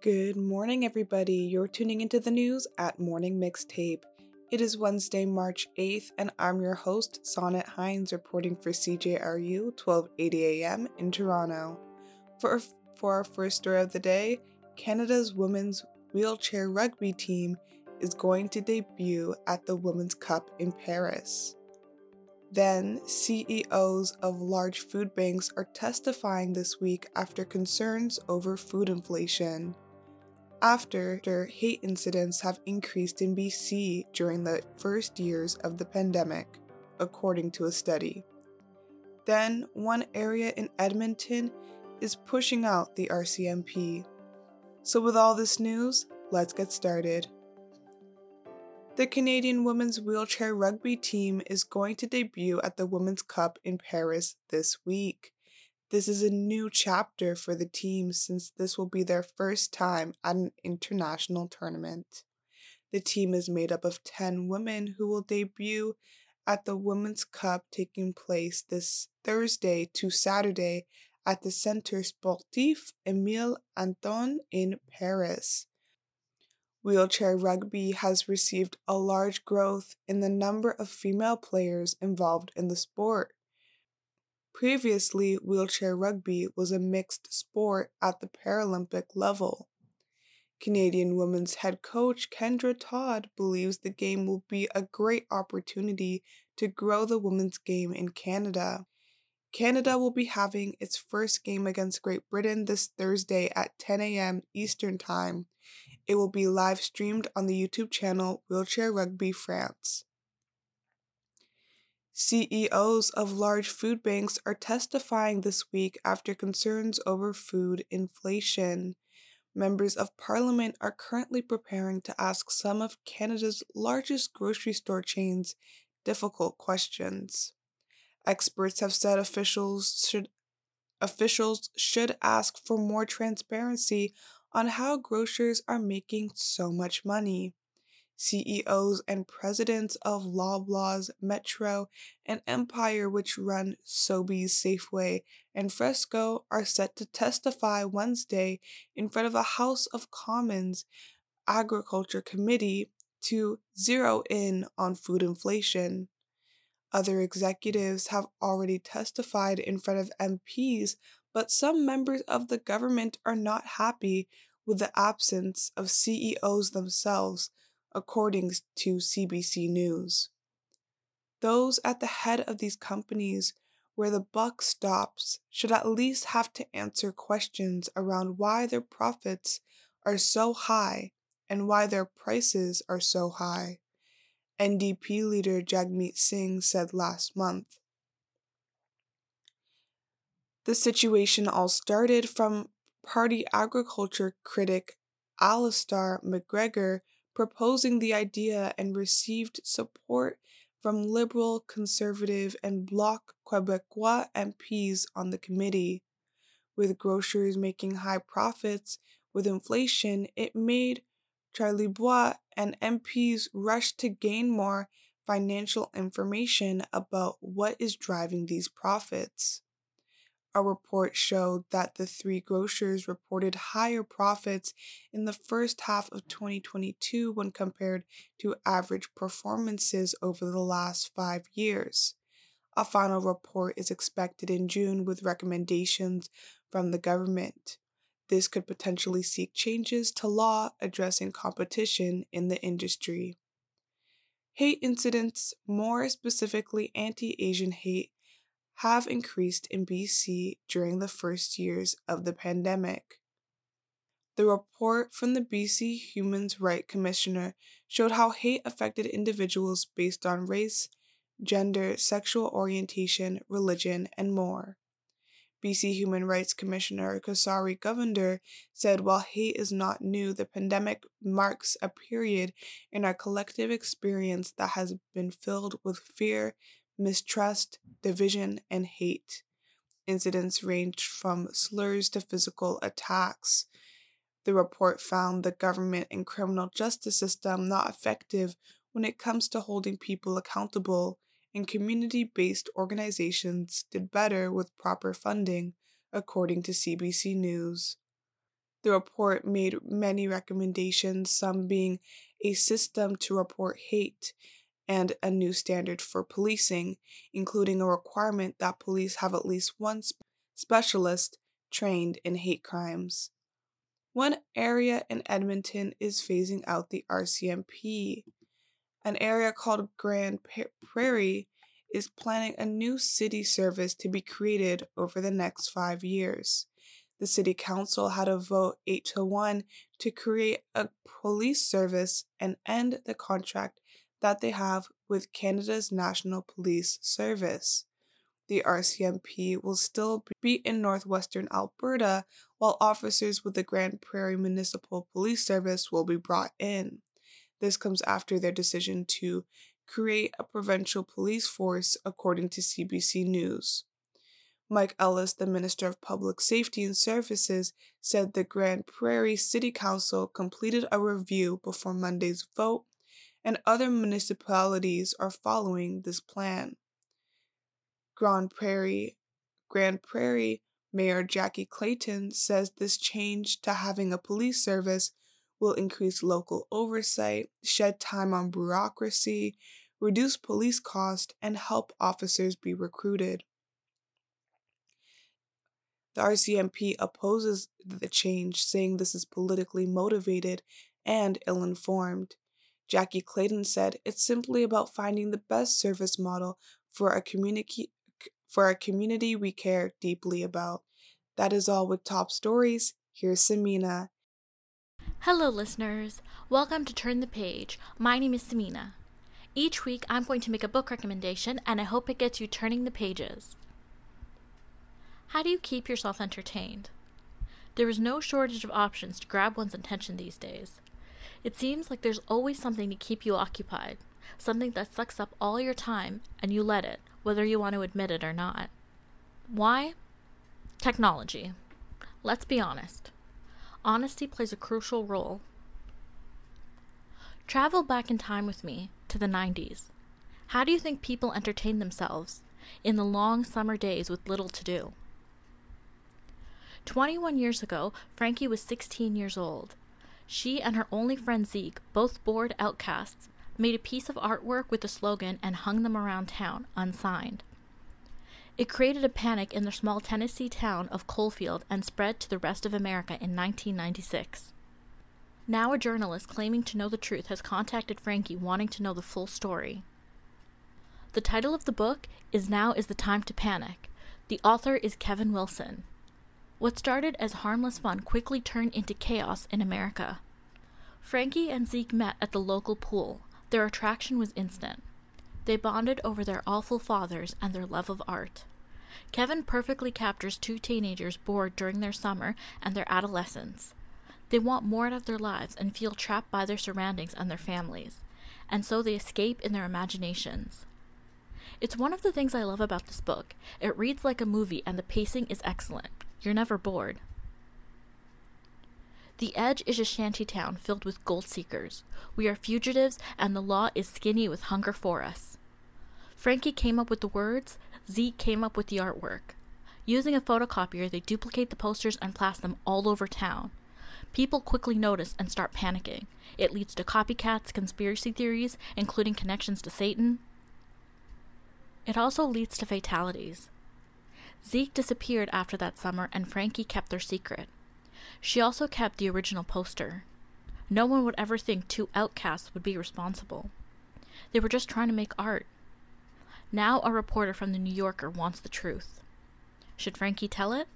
Good morning, everybody. You're tuning into the news at Morning Mixtape. It is Wednesday, March 8th, and I'm your host, Sonnet Hinnes, reporting for CJRU 1280 AM in Toronto. For, for our first story of the day, Canada's women's wheelchair rugby team is going to debut at the Women's Cup in Paris. Then, CEOs of large food banks are testifying this week after concerns over food inflation after hate incidents have increased in BC during the first years of the pandemic, according to a study. Then, one area in Edmonton is pushing out the RCMP. So, with all this news, let's get started. The Canadian women's wheelchair rugby team is going to debut at the Women's Cup in Paris this week. This is a new chapter for the team since this will be their first time at an international tournament. The team is made up of 10 women who will debut at the Women's Cup taking place this Thursday to Saturday at the Centre Sportif Émile Anthoine in Paris. Wheelchair rugby has received a large growth in the number of female players involved in the sport. Previously, wheelchair rugby was a mixed sport at the Paralympic level. Canadian women's head coach Kendra Todd believes the game will be a great opportunity to grow the women's game in Canada. Canada will be having its first game against Great Britain this Thursday at 10 a.m. Eastern Time. It will be live streamed on the YouTube channel Wheelchair Rugby France. CEOs of large food banks are testifying this week after concerns over food inflation. Members of Parliament are currently preparing to ask some of Canada's largest grocery store chains difficult questions. Experts have said officials should officials should ask for more transparency on how grocers are making so much money. CEOs and presidents of Loblaws, Metro, and Empire, which run Sobeys, Safeway, and FreshCo, are set to testify Wednesday in front of a House of Commons Agriculture Committee to zero in on food inflation. Other executives have already testified in front of MPs, but some members of the government are not happy with the absence of CEOs themselves according to CBC News. Those at the head of these companies where the buck stops should at least have to answer questions around why their profits are so high and why their prices are so high, NDP leader Jagmeet Singh said last month. The situation all started from party agriculture critic Alistair MacGregor proposing the idea and received support from Liberal, Conservative, and Bloc Québécois MPs on the committee. With grocers making high profits with inflation, it made Charlie Bois and MPs rush to gain more financial information about what is driving these profits. A report showed that the three grocers reported higher profits in the first half of 2022 when compared to average performances over the last five years. A final report is expected in June with recommendations from the government. This could potentially seek changes to law addressing competition in the industry. Hate incidents, more specifically anti Asian hate, have increased in BC during the first years of the pandemic. The report from the BC Human Rights Commissioner showed how hate affected individuals based on race, gender, sexual orientation, religion, and more. BC Human Rights Commissioner Kasari Govender said while hate is not new, the pandemic marks a period in our collective experience that has been filled with fear, mistrust, division, and hate. Incidents ranged from slurs to physical attacks. The report found the government and criminal justice system not effective when it comes to holding people accountable, and community based organizations did better with proper funding, according to CBC News. The report made many recommendations, some being a system to report hate and a new standard for policing, including a requirement that police have at least one specialist trained in hate crimes. One area in Edmonton is phasing out the RCMP. An area called Grande Prairie is planning a new city service to be created over the next five years. The City Council had a vote 8 to 1 to create a police service and end the contract that they have with Canada's National Police Service. The RCMP will still be in northwestern Alberta, while officers with the Grande Prairie Municipal Police Service will be brought in. This comes after their decision to create a provincial police force, according to CBC News. Mike Ellis, the Minister of Public Safety and Services, said the Grande Prairie City Council completed a review before Monday's vote, and other municipalities are following this plan. Grande Prairie, Grande Prairie Mayor Jackie Clayton says this change to having a police service will increase local oversight, shed time on bureaucracy, reduce police costs, and help officers be recruited. The RCMP opposes the change, saying this is politically motivated and ill informed. Jackie Clayton said it's simply about finding the best service model for a community for a community we care deeply about. That is all with top stories. Here's Samina. Hello, listeners. Welcome to Turn the Page. My name is Samina. Each week, I'm going to make a book recommendation, and I hope it gets you turning the pages. How do you keep yourself entertained? There is no shortage of options to grab one's attention these days. It seems like there's always something to keep you occupied, something that sucks up all your time, and you let it, whether you want to admit it or not. Why? Technology. Let's be honest. Honesty plays a crucial role. Travel back in time with me to the 90s. How do you think people entertained themselves in the long summer days with little to do? 21 years ago, Frankie was 16 years old. She and her only friend Zeke, both bored outcasts, made a piece of artwork with the slogan and hung them around town, unsigned. It created a panic in the small Tennessee town of Coalfield and spread to the rest of America in 1996. Now, a journalist claiming to know the truth has contacted Frankie wanting to know the full story. The title of the book is Now is the Time to Panic. The author is Kevin Wilson. What started as harmless fun quickly turned into chaos in America. Frankie and Zeke met at the local pool. Their attraction was instant. They bonded over their awful fathers and their love of art. Kevin perfectly captures two teenagers bored during their summer and their adolescence. They want more out of their lives and feel trapped by their surroundings and their families, and so they escape in their imaginations. It's one of the things I love about this book. It reads like a movie and the pacing is excellent. You're never bored. The Edge is a shanty town filled with gold seekers. We are fugitives, and the law is skinny with hunger for us. Frankie came up with the words, Zeke came up with the artwork. Using a photocopier, they duplicate the posters and plaster them all over town. People quickly notice and start panicking. It leads to copycats, conspiracy theories, including connections to Satan. It also leads to fatalities. Zeke disappeared after that summer, and Frankie kept their secret. She also kept the original poster. No one would ever think two outcasts would be responsible. They were just trying to make art. Now a reporter from the New Yorker wants the truth. Should Frankie tell it?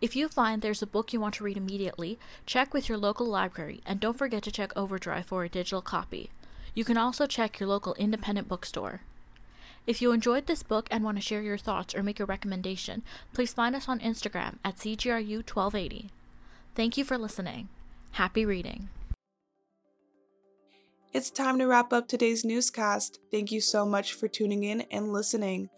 If you find there's a book you want to read immediately, check with your local library and don't forget to check Overdrive for a digital copy. You can also check your local independent bookstore. If you enjoyed this book and want to share your thoughts or make a recommendation, please find us on Instagram at CJRU1280. Thank you for listening. Happy reading. It's time to wrap up today's newscast. Thank you so much for tuning in and listening.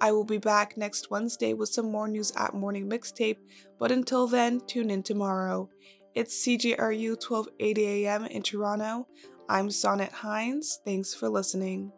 I will be back next Wednesday with some more news at Morning Mixtape, but until then, tune in tomorrow. It's CJRU 1280 AM in Toronto. I'm Sonnet Hinnes. Thanks for listening.